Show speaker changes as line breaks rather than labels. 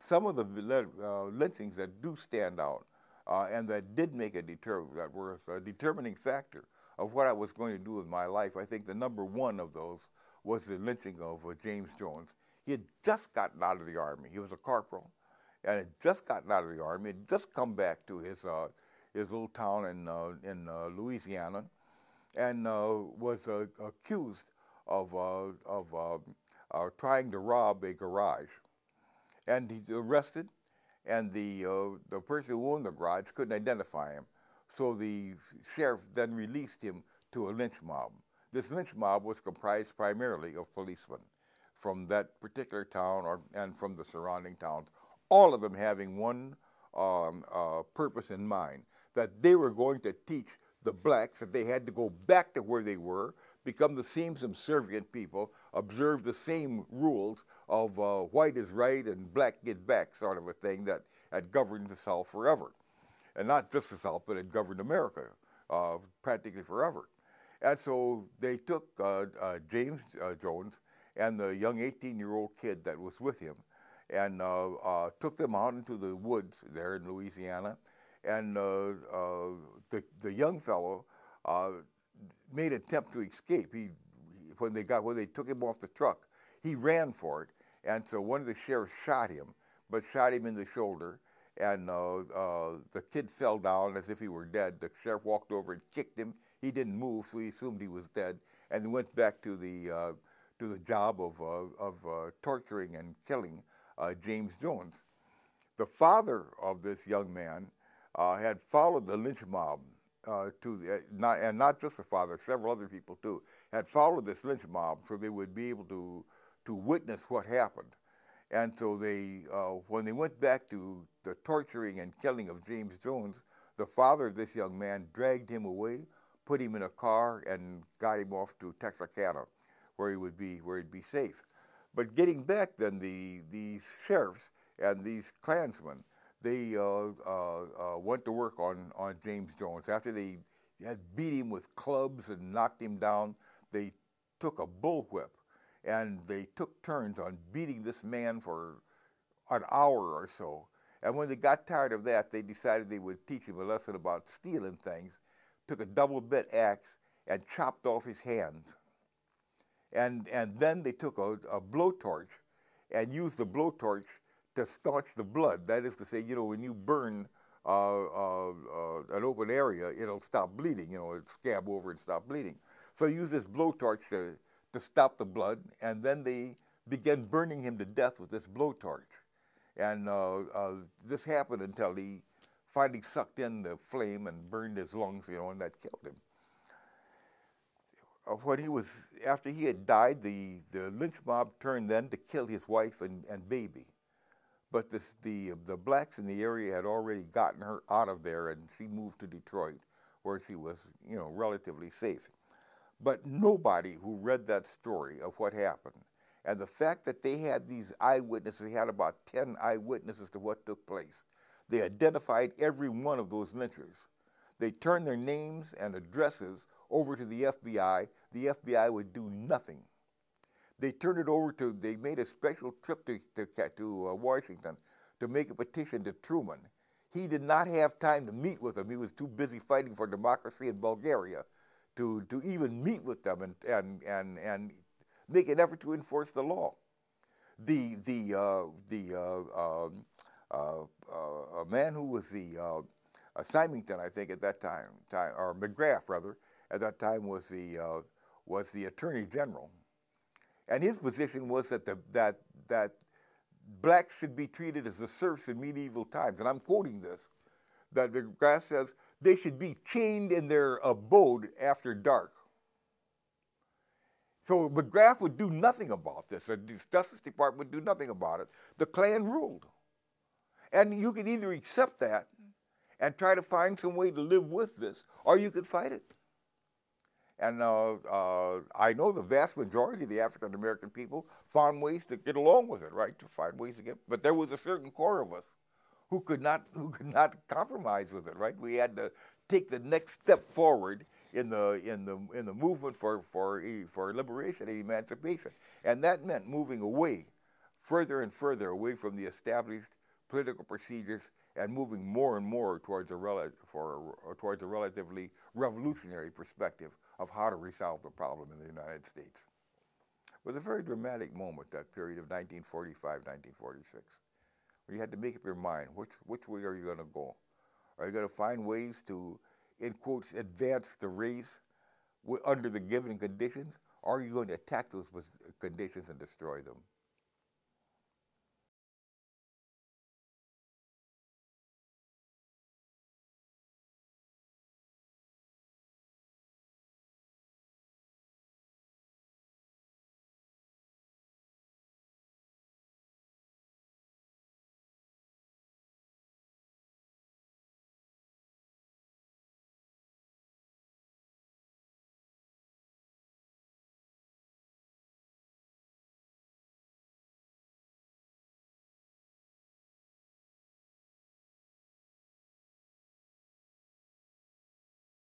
some of the uh, lynchings that do stand out uh, and that did make a deter that were a determining factor of what I was going to do with my life. I think the number one of those was the lynching of uh, James Jones. He had just gotten out of the army. He was a corporal, and had just gotten out of the army. Had just come back to his uh, his little town in uh, in uh, Louisiana, and uh, was accused of of trying to rob a garage, and he's arrested and the, uh, the person who owned the garage couldn't identify him. So the sheriff then released him to a lynch mob. This lynch mob was comprised primarily of policemen from that particular town or, and from the surrounding towns, all of them having one um, uh, purpose in mind, that they were going to teach the blacks that they had to go back to where they were, become the same subservient people, observe the same rules of uh, white is right and black get back sort of a thing that had governed the South forever. And not just the South, but had governed America uh, practically forever. And so they took uh, uh James uh, Jones and the young 18-year-old kid that was with him and uh, took them out into the woods there in Louisiana. And the, the young fellow made attempt to escape. He, when they got when they took him off the truck, he ran for it, and so one of the sheriffs shot him, but shot him in the shoulder, and uh, uh, the kid fell down as if he were dead. The sheriff walked over and kicked him. He didn't move, so he assumed he was dead, and went back to the uh, to the job of uh, of uh, torturing and killing uh, James Jones. The father of this young man had followed the lynch mob uh, to the, uh, not, and not just the father, several other people too, had followed this lynch mob so they would be able to, to witness what happened. And so they, uh, when they went back to the torturing and killing of James Jones, the father of this young man dragged him away, put him in a car, and got him off to Texarkana, where he would be, where he'd be safe. But getting back then, the, these sheriffs and these Klansmen, they uh, uh, uh, went to work on, on James Jones. After they had beat him with clubs and knocked him down, they took a bullwhip and they took turns on beating this man for an hour or so. And when they got tired of that, they decided they would teach him a lesson about stealing things, took a double bit axe and chopped off his hands. And, and then they took a, a blowtorch and used the blowtorch to staunch the blood. That is to say, you know, when you burn uh, uh, uh, an open area, it'll stop bleeding. You know, it scab over and stop bleeding. So use this blowtorch to, to stop the blood, and then they began burning him to death with this blowtorch. And uh, uh, this happened until he finally sucked in the flame and burned his lungs, you know, and that killed him. When he was, after he had died, the, the lynch mob turned then to kill his wife and, and baby. But this, the, the blacks in the area had already gotten her out of there and she moved to Detroit where she was, you know, relatively safe. But nobody who read that story of what happened and the fact that they had these eyewitnesses, they had about 10 eyewitnesses to what took place. They identified every one of those lynchers. They turned their names and addresses over to the FBI. The FBI would do nothing they turned it over to, they made a special trip to, to, to uh, Washington to make a petition to Truman. He did not have time to meet with them. He was too busy fighting for democracy in Bulgaria to, to even meet with them and, and, and, and make an effort to enforce the law. The, the, uh, the uh, um, uh, uh, man who was the uh, Symington, I think, at that time, time, or McGrath rather, at that time was the, was the Attorney General. And his position was that, the, that, that blacks should be treated as the serfs in medieval times. And I'm quoting this that McGrath says they should be chained in their abode after dark. So McGrath would do nothing about this. The Justice Department would do nothing about it. The Klan ruled. And you could either accept that and try to find some way to live with this, or you could fight it. And uh, uh, I know the vast majority of the African American people found ways to get along with it, right? To find ways to get, but there was a certain core of us who could not who could not compromise with it, right? We had to take the next step forward in the in the in the movement for for for liberation and emancipation, and that meant moving away further and further away from the established political procedures and moving more and more towards a, rel- for, towards a relatively revolutionary perspective of how to resolve the problem in the United States. It was a very dramatic moment, that period of 1945, 1946, where you had to make up your mind, which, which way are you going to go? Are you going to find ways to, in quotes, advance the race under the given conditions, or are you going to attack those conditions and destroy them?